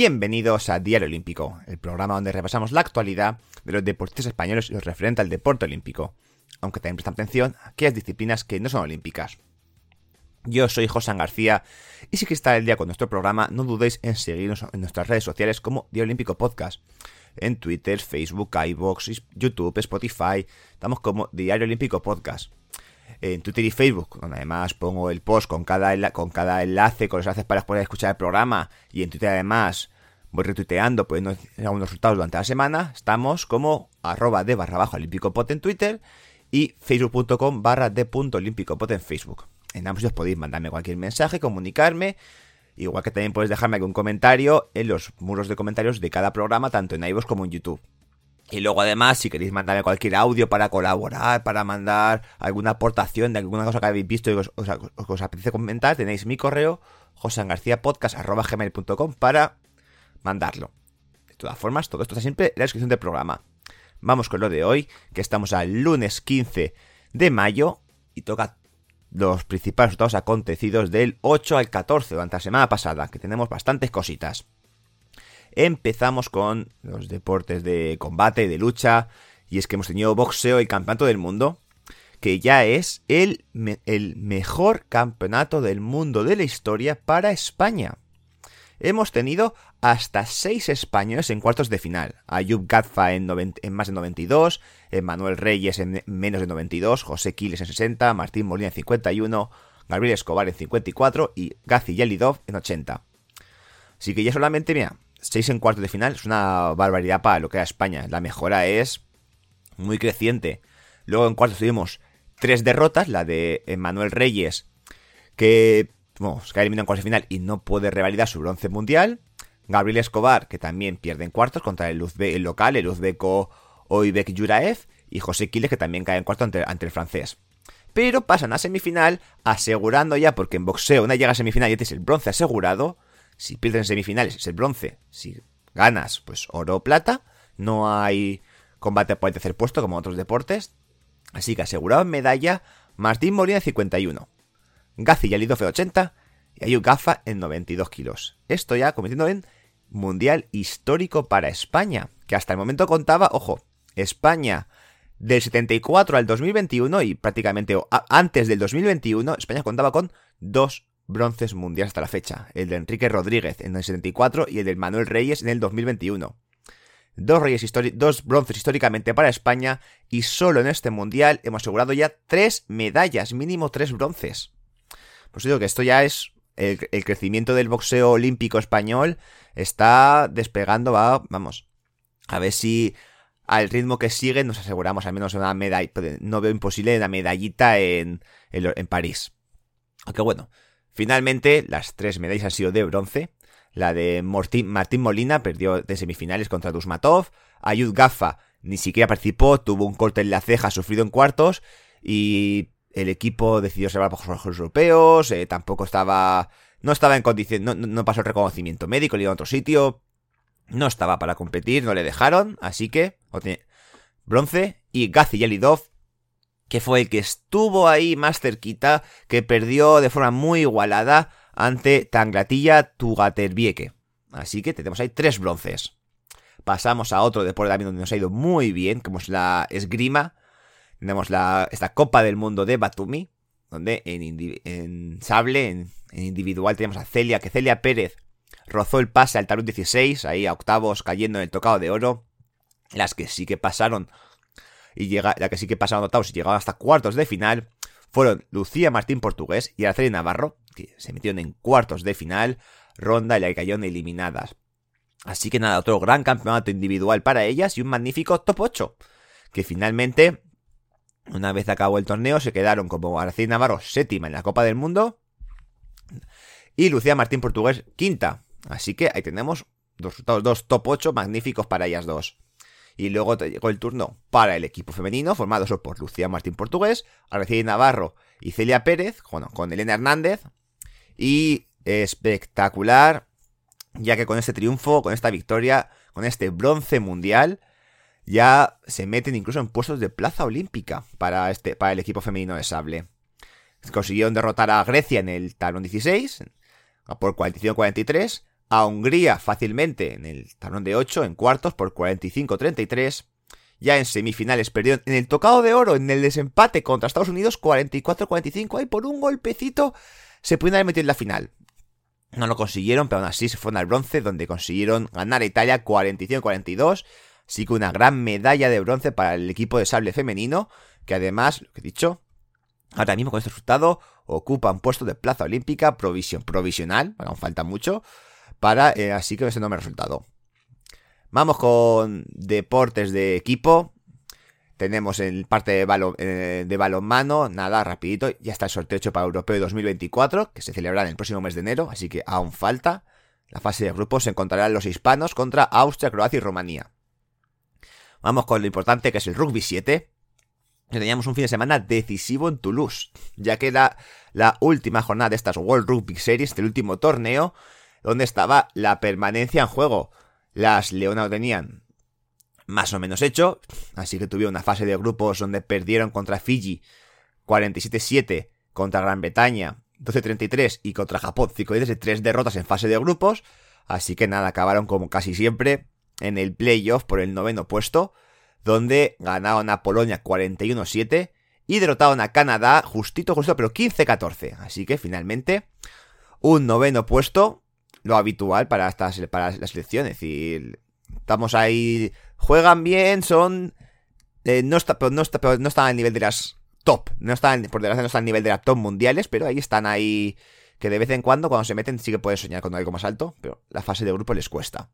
Bienvenidos a Diario Olímpico, el programa donde repasamos la actualidad de los deportistas españoles y los referente al deporte olímpico, aunque también prestan atención a aquellas disciplinas que no son olímpicas. Yo soy José García y si queréis estar el día con nuestro programa, no dudéis en seguirnos en nuestras redes sociales como Diario Olímpico Podcast. En Twitter, Facebook, iVoox, YouTube, Spotify, estamos como Diario Olímpico Podcast en Twitter y Facebook, donde además pongo el post con cada, con cada enlace, con los enlaces para poder escuchar el programa, y en Twitter además voy retuiteando, poniendo algunos resultados durante la semana, estamos como arroba de barra bajo olímpicopot en Twitter y facebook.com barra de punto olímpicopot en Facebook. En ambos os podéis mandarme cualquier mensaje, comunicarme, igual que también podéis dejarme algún comentario en los muros de comentarios de cada programa, tanto en iVoox como en YouTube. Y luego además, si queréis mandarme cualquier audio para colaborar, para mandar alguna aportación de alguna cosa que habéis visto y os, os, apetece comentar, tenéis mi correo josangarciapodcast.gmail.com para mandarlo. De todas formas, todo esto está siempre en la descripción del programa. Vamos con lo de hoy, que estamos al lunes 15 de mayo y toca los principales resultados acontecidos del 8 al 14 durante la semana pasada, que tenemos bastantes cositas. Empezamos con los deportes de combate, de lucha, y es que hemos tenido boxeo y campeonato del mundo, que ya es el, el mejor campeonato del mundo de la historia para España. Hemos tenido hasta 6 españoles en cuartos de final. Ayub Gadfa en, en, más de 92, Manuel Reyes en menos de 92, José Quiles en 60, Martín Molina en 51, Gabriel Escobar en 54 y Gazi Yelidov en 80. Así que ya solamente, mira, 6 en cuartos de final es una barbaridad para lo que era España. La mejora es muy creciente. Luego en cuartos tuvimos tres derrotas, la de Manuel Reyes, que bueno, se cae eliminado en cuartos de final y no puede revalidar su bronce mundial. Gabriel Escobar, que también pierde en cuartos contra el, local, el uzbeco Oibek Yuraev. Y José Quiles, que también cae en cuartos ante, ante, el francés. Pero pasan a semifinal, asegurando ya, porque en boxeo una llega a semifinal y tienes el bronce asegurado. Si pierdes en semifinales es el bronce. Si ganas, pues oro o plata. No hay combate por el tercer puesto como otros deportes. Así que asegurado en medalla Martín Molina en 51. Gazi Yalido en 80 y Ayuk Gafa en 92 kilos. Esto ya convirtiendo en mundial histórico para España, que hasta el momento contaba, ojo, España del 74 al 2021 y prácticamente antes del 2021, España contaba con dos bronces mundiales hasta la fecha, el de Enrique Rodríguez en el 74 y el de Manuel Reyes en el 2021. Dos, reyes dos bronces históricamente para España y solo en este mundial hemos asegurado ya tres medallas, mínimo tres bronces. Pues digo que esto ya es el, crecimiento del boxeo olímpico español está despegando, va, vamos, a ver si al ritmo que sigue nos aseguramos al menos una medalla, no veo imposible una medallita en, en, en París. Aunque bueno, Finalmente, las tres medallas han sido de bronce. La de Martín Molina perdió de semifinales contra Dusmatov. Ayud Gafa ni siquiera participó, tuvo un corte en la ceja sufrido en cuartos. Y el equipo decidió salvar por los europeos. Eh, tampoco estaba. No estaba en condición. No, pasó el reconocimiento médico, le iba a otro sitio. No estaba para competir, no le dejaron. Así que. Bronce. Y Gazi Yelidov que fue el que estuvo ahí más cerquita, que perdió de forma muy igualada ante Tanglatilla Tugaterbieke. Así que tenemos ahí tres bronces. Pasamos a otro deporte también donde nos ha ido muy bien, como es la esgrima. Tenemos la, esta Copa del Mundo de Batumi, donde en, sable, en, individual, tenemos a Celia, que Celia Pérez rozó el pase al talón 16, ahí a octavos cayendo en el tocado de oro. Las que sí que pasaron y llega, la que sí que pasaron octavos y llegaron hasta cuartos de final, fueron Lucía Martín Portugués y Araceli Navarro, que se metieron en cuartos de final, ronda y la que cayeron eliminadas. Así que nada, otro gran campeonato individual para ellas y un magnífico top 8, que finalmente, una vez acabó el torneo, se quedaron como Araceli Navarro séptima en la Copa del Mundo y Lucía Martín Portugués quinta. Así que ahí tenemos dos, dos top 8 magníficos para ellas dos. Y luego te llegó el turno para el equipo femenino, formado solo por Lucía Martín Portugués, Araceli Navarro y Celia Pérez, bueno, con Elena Hernández. Y espectacular, ya que con este triunfo, con esta victoria, con este bronce mundial, ya se meten incluso en puestos de plaza olímpica para, este, para el equipo femenino de sable. Consiguieron derrotar a Grecia en el talón 16 por 45-43, a Hungría fácilmente en el talón de 8, en cuartos por 45-33. Ya en semifinales perdió en el tocado de oro, en el desempate contra Estados Unidos 44-45. Ahí por un golpecito se pueden haber metido en la final. No lo consiguieron, pero aún así se fueron al bronce, donde consiguieron ganar a Italia 45-42. Así que una gran medalla de bronce para el equipo de sable femenino, que además, lo que he dicho, ahora mismo con este resultado ocupan puesto de plaza olímpica provision, provisional, aún falta mucho, para eh, así que ese no me resultado. Vamos con deportes de equipo. Tenemos en parte de, eh, de balonmano, nada, rapidito, ya está el sorteo hecho para Europeo 2024, que se celebrará en el próximo mes de enero, así que aún falta. La fase de grupos se encontrarán los hispanos contra Austria, Croacia y Rumanía. Vamos con lo importante que es el Rugby 7. Teníamos un fin de semana decisivo en Toulouse, ya que era la última jornada de estas World Rugby Series, del último torneo, donde estaba la permanencia en juego. Las Leonas tenían más o menos hecho, así que tuvieron una fase de grupos donde perdieron contra Fiji 47-7, contra Gran Bretaña 12-33 y contra Japón 5 de tres derrotas en fase de grupos, así que nada, acabaron como casi siempre en el playoff por el noveno puesto, donde ganaron a Polonia 41-7 y derrotaron a Canadá justito, justo, pero 15-14, así que finalmente un noveno puesto lo habitual para, esta, para la selección. Es decir, estamos ahí, juegan bien, son... Eh, no, está, no, está, no están al nivel de las top, no están, por desgracia no están al nivel de las top mundiales, pero ahí están ahí que de vez en cuando cuando se meten sí que pueden soñar con algo más alto, pero la fase de grupo les cuesta.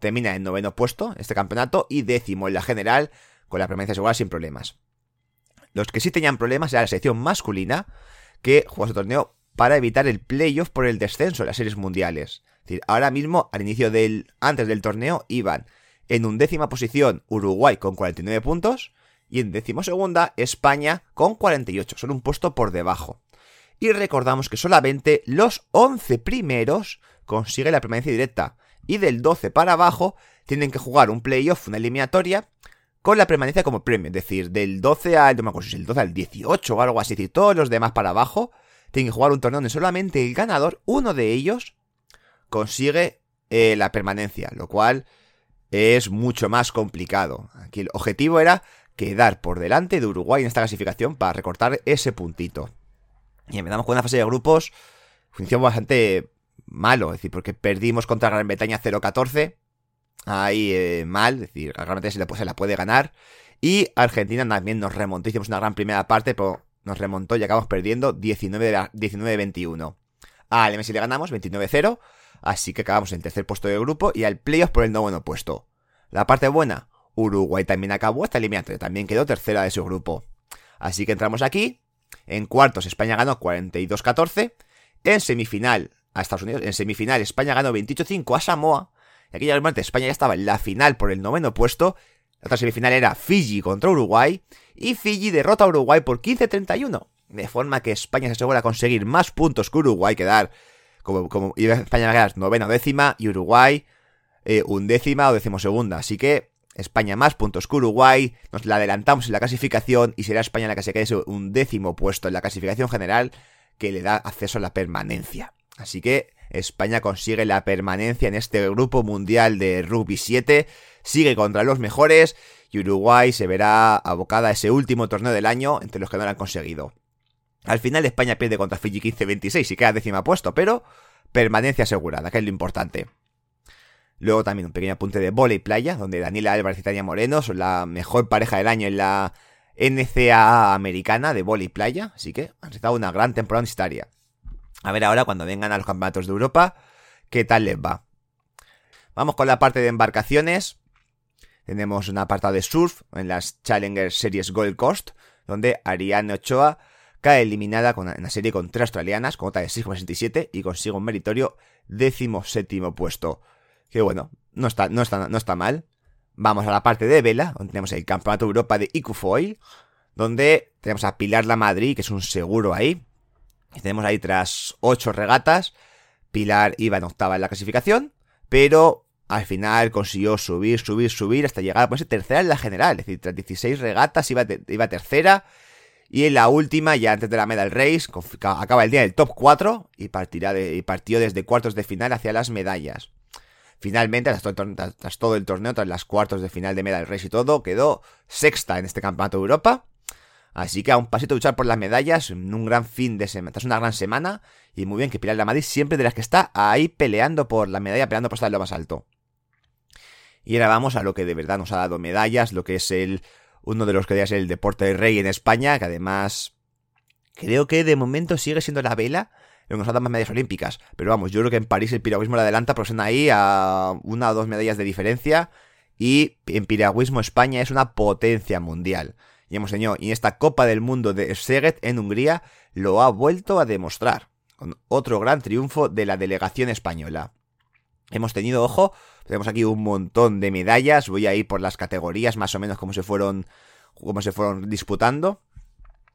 Termina en noveno puesto este campeonato y décimo en la general con la permanencia segura sin problemas. Los que sí tenían problemas era la selección masculina que jugó su torneo para evitar el playoff por el descenso de las series mundiales. Es decir, ahora mismo, al inicio del. antes del torneo, iban en undécima posición Uruguay con 49 puntos y en décimo segunda España con 48, son un puesto por debajo. Y recordamos que solamente los 11 primeros consiguen la permanencia directa y del 12 para abajo tienen que jugar un playoff, una eliminatoria con la permanencia como premio, es decir, del 12 al, no me acuerdo si el 12 al 18 o algo así, decir, todos los demás para abajo tienen que jugar un torneo donde solamente el ganador, uno de ellos, consigue eh, la permanencia, lo cual es mucho más complicado. Aquí el objetivo era quedar por delante de Uruguay en esta clasificación para recortar ese puntito. Y empezamos con una fase de grupos, función bastante malo, es decir, porque perdimos contra Gran Bretaña 0-14, ahí eh, mal, es decir, Gran Bretaña se, se la puede ganar, y Argentina también nos remontó, hicimos una gran primera parte, pero nos remontó y acabamos perdiendo 19-21. Al MS le ganamos 29-0, así que acabamos en tercer puesto de grupo y al playoff por el noveno puesto. La parte buena, Uruguay también acabó esta eliminatoria, también quedó tercera de su grupo. Así que entramos aquí. En cuartos España ganó 42-14. En semifinal a Estados Unidos. En semifinal España ganó 28-5 a Samoa. Y aquí ya España ya estaba en la final por el noveno puesto. La otra semifinal era Fiji contra Uruguay y Fiji derrota a Uruguay por 15-31. De forma que España se asegura conseguir más puntos que Uruguay, quedar como, como España a novena o décima y Uruguay eh, undécima o decimosegunda. Así que España más puntos que Uruguay, nos la adelantamos en la clasificación y será España la que se quede un décimo puesto en la clasificación general que le da acceso a la permanencia. Así que España consigue la permanencia en este grupo mundial de rugby 7, sigue contra los mejores y Uruguay se verá abocada a ese último torneo del año entre los que no lo han conseguido. Al final España pierde contra Fiji 15-26 y queda décima puesto, pero permanencia asegurada, que es lo importante. Luego también un pequeño apunte de y playa, donde Daniela Álvarez y Tania Moreno son la mejor pareja del año en la NCAA americana de y playa, así que han estado una gran temporada historia. A ver ahora cuando vengan a los campeonatos de Europa, qué tal les va. Vamos con la parte de embarcaciones. Tenemos un apartado de surf en las Challenger Series Gold Coast, donde Ariane Ochoa cae eliminada con una serie con tres australianas, con otra de 6,67 y consigue un meritorio décimo séptimo puesto. Que bueno, no está, no está, no está mal. Vamos a la parte de vela, donde tenemos el Campeonato de Europa de Icufoil, donde tenemos a Pilar La Madrid, que es un seguro ahí. Y tenemos ahí tras ocho regatas. Pilar iba en octava en la clasificación, pero al final consiguió subir, subir, subir hasta llegar a ponerse tercera en la general. Es decir, tras 16 regatas iba, tercera Y en la última, ya antes de la Medal Race, acaba el día del top 4 y, partirá partió desde cuartos de final hacia las medallas. Finalmente, tras todo, el torneo, tras las cuartos de final de Medal Race y todo, quedó sexta en este campeonato de Europa. Así que a un pasito de luchar por las medallas, en un gran fin de semana, tras una gran semana, y muy bien que Pilar Lamadrid siempre de las que está ahí peleando por la medalla, peleando por estar en lo más alto. Y ahora vamos a lo que de verdad nos ha dado medallas, lo que es el uno de los que es el deporte de rey en España, que además creo que de momento sigue siendo la vela, lo que nos ha dado más medallas olímpicas. Pero vamos, yo creo que en París el piragüismo le adelanta, pero están ahí a una o dos medallas de diferencia. Y en piragüismo España es una potencia mundial. Y hemos tenido, y esta Copa del Mundo de Szeged en Hungría lo ha vuelto a demostrar. Con otro gran triunfo de la delegación española. Hemos tenido, ojo, tenemos aquí un montón de medallas. Voy a ir por las categorías más o menos como se fueron, se fueron disputando.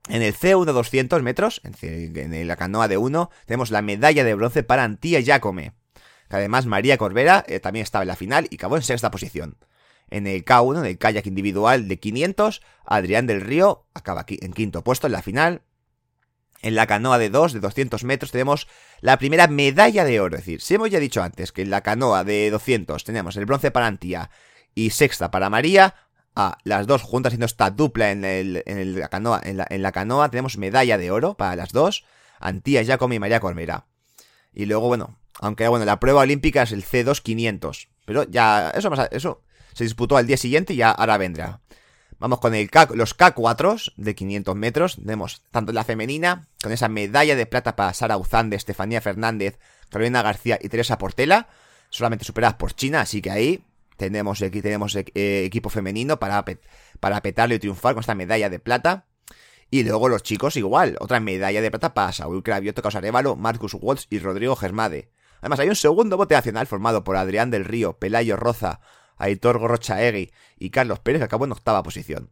En el C1 200 metros, en la canoa de 1, tenemos la medalla de bronce para Antía Jacome. además María Corbera eh, también estaba en la final y acabó en sexta posición. En el K1, en el kayak individual de 500, Adrián del Río acaba aquí en quinto puesto en la final. En la canoa de 2, de 200 metros, tenemos la primera medalla de oro. Es decir, si hemos ya dicho antes que en la canoa de 200 tenemos el bronce para Antía y sexta para María, a las dos juntas haciendo esta dupla en, la canoa. Tenemos medalla de oro para las dos. Antía Giacomi y María Cormera. Y luego, bueno, aunque bueno, la prueba olímpica es el C2 500. Pero ya, eso, eso se disputó al día siguiente y ya ahora vendrá. Vamos con los K4 de 500 metros. Tenemos tanto la femenina, con esa medalla de plata para Sara Uzande, Estefanía Fernández, Carolina García y Teresa Portela, solamente superadas por China, así que ahí tenemos, aquí tenemos eh, equipo femenino para, para petarle y triunfar con esta medalla de plata. Y luego los chicos igual, otra medalla de plata para Saúl Cravioto, Causarevalo, Marcus Waltz y Rodrigo Germade. Además hay un segundo bote nacional formado por Adrián del Río, Pelayo Roza, Aitor Gorrochaegui y Carlos Pérez, que acabó en octava posición.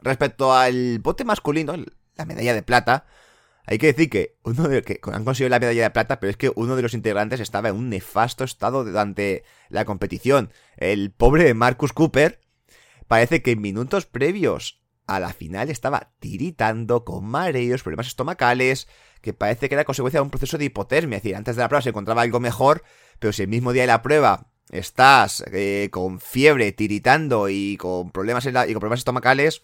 Respecto al bote masculino, la medalla de plata, hay que decir que uno de han conseguido la medalla de plata, pero es que uno de los integrantes estaba en un nefasto estado durante la competición. El pobre Marcus Cooper parece que en minutos previos a la final estaba tiritando con mareos, problemas estomacales, que parece que era consecuencia de un proceso de hipotermia. Es decir, antes de la prueba se encontraba algo mejor, pero si el mismo día de la prueba estás eh, con fiebre, tiritando y con problemas y con problemas estomacales,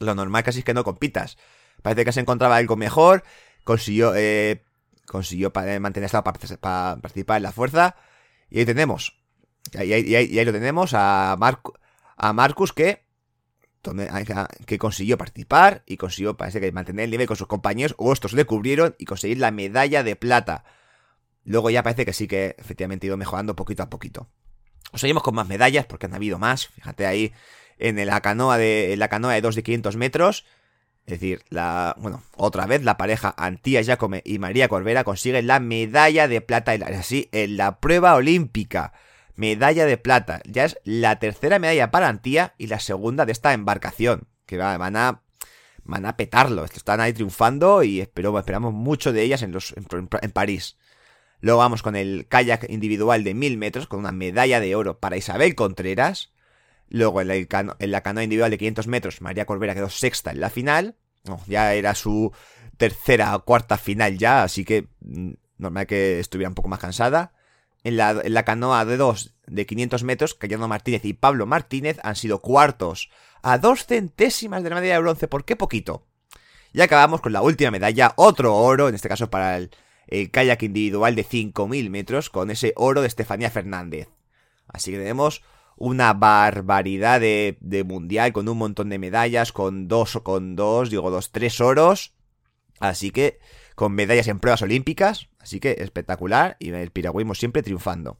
lo normal casi es que no compitas. Parece que se encontraba algo mejor. Consiguió, eh, consiguió mantener estado para, participar en la fuerza. Y ahí tenemos. Y ahí, lo tenemos a, a Marcus que, que consiguió participar y consiguió, parece que mantener el nivel con sus compañeros. O estos le cubrieron y conseguir la medalla de plata. Luego ya parece que sí que efectivamente ha ido mejorando poquito a poquito. Os seguimos con más medallas porque han habido más. Fíjate ahí en la canoa de, en la canoa de 2 de 500 metros. Es decir, la, bueno, otra vez la pareja Antía Jacome y María Corbera consiguen la medalla de plata, así, en la prueba olímpica. Medalla de plata. Ya es la tercera medalla para Antía y la segunda de esta embarcación. Que van a, van a petarlo. Están ahí triunfando y espero, esperamos mucho de ellas en, los, en, París. Luego vamos con el kayak individual de 1000 metros con una medalla de oro para Isabel Contreras. Luego en en la canoa individual de 500 metros, María Corbera quedó sexta en la final. ya era su tercera o cuarta final ya, así que mm, normal que estuviera un poco más cansada. En la, en la canoa de 2 de 500 metros, Cayano Martínez y Pablo Martínez han sido cuartos a dos centésimas de la medalla de bronce. ¿Por qué poquito? Y acabamos con la última medalla, otro oro, en este caso para el, el kayak individual de 5.000 metros, con ese oro de Estefanía Fernández. Así que tenemos una barbaridad de, mundial con un montón de medallas, con dos o con dos, digo dos, tres oros. Así que con medallas en pruebas olímpicas, así que espectacular y el piragüismo siempre triunfando.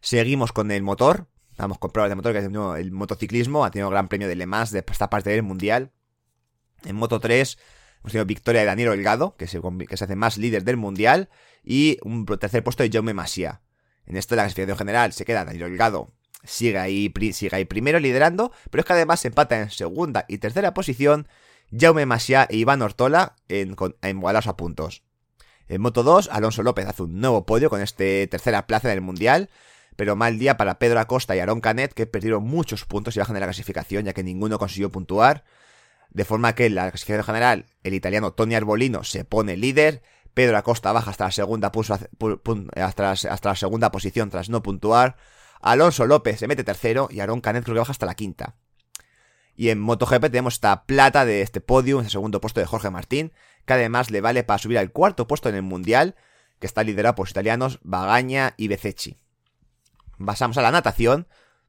Seguimos con el motor, vamos con pruebas de motor, que es el motociclismo, ha tenido gran premio de Le de esta parte del mundial. En Moto 3 hemos tenido victoria de Daniel Olgado, que se, que se hace más líder del mundial, y un tercer puesto de Jaume Masia. En esto la clasificación general se queda Daniel Olgado sigue ahí, sigue ahí primero liderando, pero es que además se empata en segunda y tercera posición Jaume Masia e Iván Ortola en, en a puntos. En Moto 2, Alonso López hace un nuevo podio con este tercera plaza del Mundial, pero mal día para Pedro Acosta y Aaron Canet que perdieron muchos puntos y bajan de la clasificación ya que ninguno consiguió puntuar. De forma que en la clasificación general el italiano Tony Arbolino se pone líder, Pedro Acosta baja hasta la segunda, hasta, la segunda posición tras no puntuar, Alonso López se mete tercero y Aaron Canet creo que baja hasta la quinta. Y en MotoGP tenemos esta plata de este podio, en el segundo puesto de Jorge Martín, que además le vale para subir al cuarto puesto en el Mundial, que está liderado por los italianos Bagaña y Bececchi. Pasamos a la natación,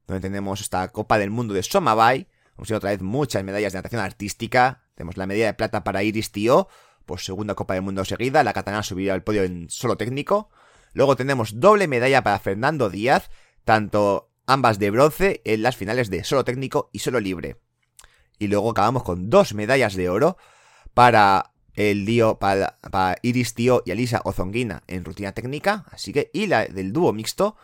donde tenemos esta Copa del Mundo de Somabay, hemos otra vez muchas medallas de natación artística, tenemos la medalla de plata para Iris Tío, por segunda Copa del Mundo seguida, la catalana subirá al podio en solo técnico, luego tenemos doble medalla para Fernando Díaz, tanto ambas de bronce en las finales de solo técnico y solo libre. Y luego acabamos con dos medallas de oro para el Dio, para, Iris Tío y Elisa Ozonguina en rutina técnica, así que, y la del dúo mixto,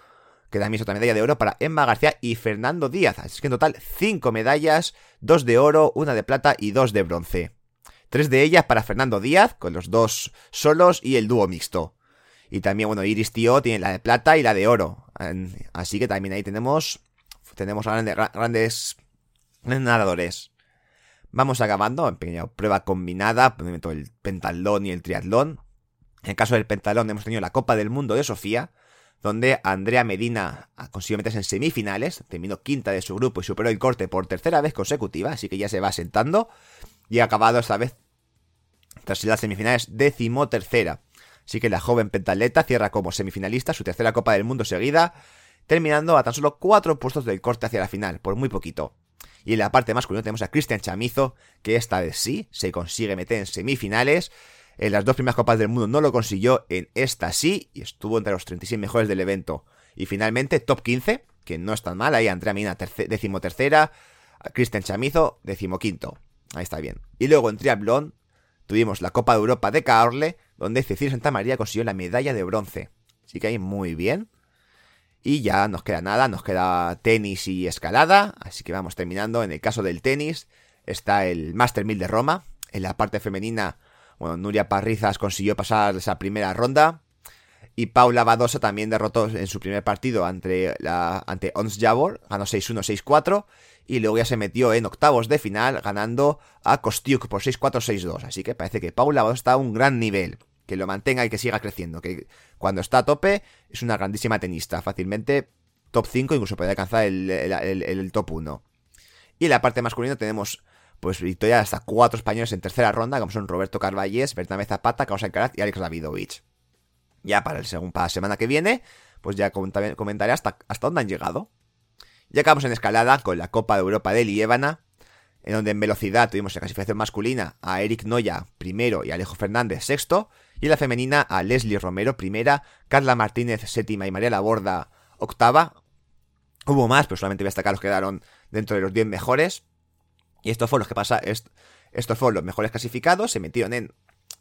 que también es otra medalla de oro para Emma García y Fernando Díaz. Así que en total cinco medallas, dos de oro, una de plata y dos de bronce. Tres de ellas para Fernando Díaz, con los dos solos y el dúo mixto. Y también, bueno, Iris Tío tiene la de plata y la de oro. Así que también ahí tenemos, tenemos grandes, grandes nadadores. Vamos acabando en pequeña prueba combinada, el pentalón y el triatlón. En el caso del pentalón hemos tenido la Copa del Mundo de Sofía, donde Andrea Medina consiguió meterse en semifinales, terminó quinta de su grupo y superó el corte por tercera vez consecutiva, así que ya se va sentando, y ha acabado esta vez, tras las semifinales, décimo tercera. Así que la joven pentaleta cierra como semifinalista su tercera Copa del Mundo seguida, terminando a tan solo cuatro puestos del corte hacia la final, por muy poquito. Y en la parte masculina tenemos a Cristian Chamizo, que esta vez sí se consigue meter en semifinales. En las dos primeras copas del mundo no lo consiguió, en esta sí, y estuvo entre los 36 mejores del evento. Y finalmente, top 15, que no es tan mal, ahí Andrea Mina, décimo tercera, Cristian Chamizo, décimo quinto. Ahí está bien. Y luego en triatlón tuvimos la Copa de Europa de Caorle, donde Cecilia Santa María consiguió la medalla de bronce. Así que ahí muy bien. Y ya nos queda nada, nos queda tenis y escalada, así que vamos terminando. En el caso del tenis está el Master 1000 de Roma. En la parte femenina, bueno, Nuria Parrizas consiguió pasar esa primera ronda. Y Paula Badosa también derrotó en su primer partido ante, la, ante Ons Jabor, ganó 6-1, 6-4. Y luego ya se metió en octavos de final, ganando a Kostiuk por 6-4, 6-2. Así que parece que Paula Badosa está a un gran nivel que lo mantenga y que siga creciendo. Que cuando está a tope es una grandísima tenista. Fácilmente top 5, incluso puede alcanzar el, top 1. Y en la parte masculina tenemos pues victoria hasta cuatro españoles en tercera ronda, como son Roberto Carballés, Bernabé Zapata, Carlos Alcaraz y Alex Davidovich. Ya para, el segundo, para la semana que viene, pues ya comentaré hasta, hasta dónde han llegado. Ya acabamos en escalada con la Copa de Europa de Liébana, en donde en velocidad tuvimos en clasificación masculina a Eric Noya primero y Alejo Fernández sexto, y en la femenina a Leslie Romero primera, Carla Martínez séptima y María Laborda octava. Hubo más, pero solamente voy a destacar los que quedaron dentro de los 10 mejores. Y estos fueron los que pasa, estos fueron los mejores clasificados, se metieron en,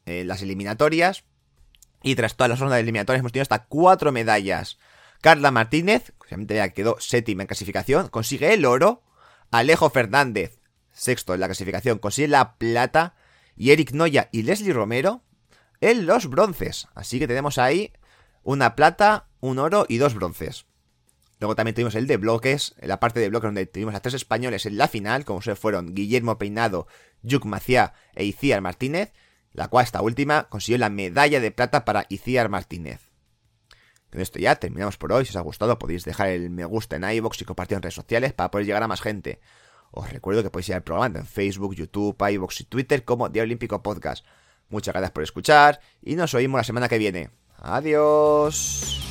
las eliminatorias. Y tras todas las rondas de eliminatorias hemos tenido hasta cuatro medallas. Carla Martínez, ya quedó séptima en clasificación, consigue el oro. Alejo Fernández sexto en la clasificación, consigue la plata. Y Eric Noya y Leslie Romero en los bronces. Así que tenemos ahí una plata, un oro y dos bronces. Luego también tuvimos el de bloques, la parte de bloques donde tuvimos a tres españoles en la final, como se fueron Guillermo Peinado, Yuk Maciá e Iciar Martínez, la cual esta última consiguió la medalla de plata para Iciar Martínez. Con esto ya terminamos por hoy. Si os ha gustado podéis dejar el me gusta en iVoox y compartir en redes sociales para poder llegar a más gente. Os recuerdo que podéis ir al programa en Facebook, YouTube, iVoox y Twitter como Día Olímpico Podcast. Muchas gracias por escuchar y nos oímos la semana que viene. Adiós.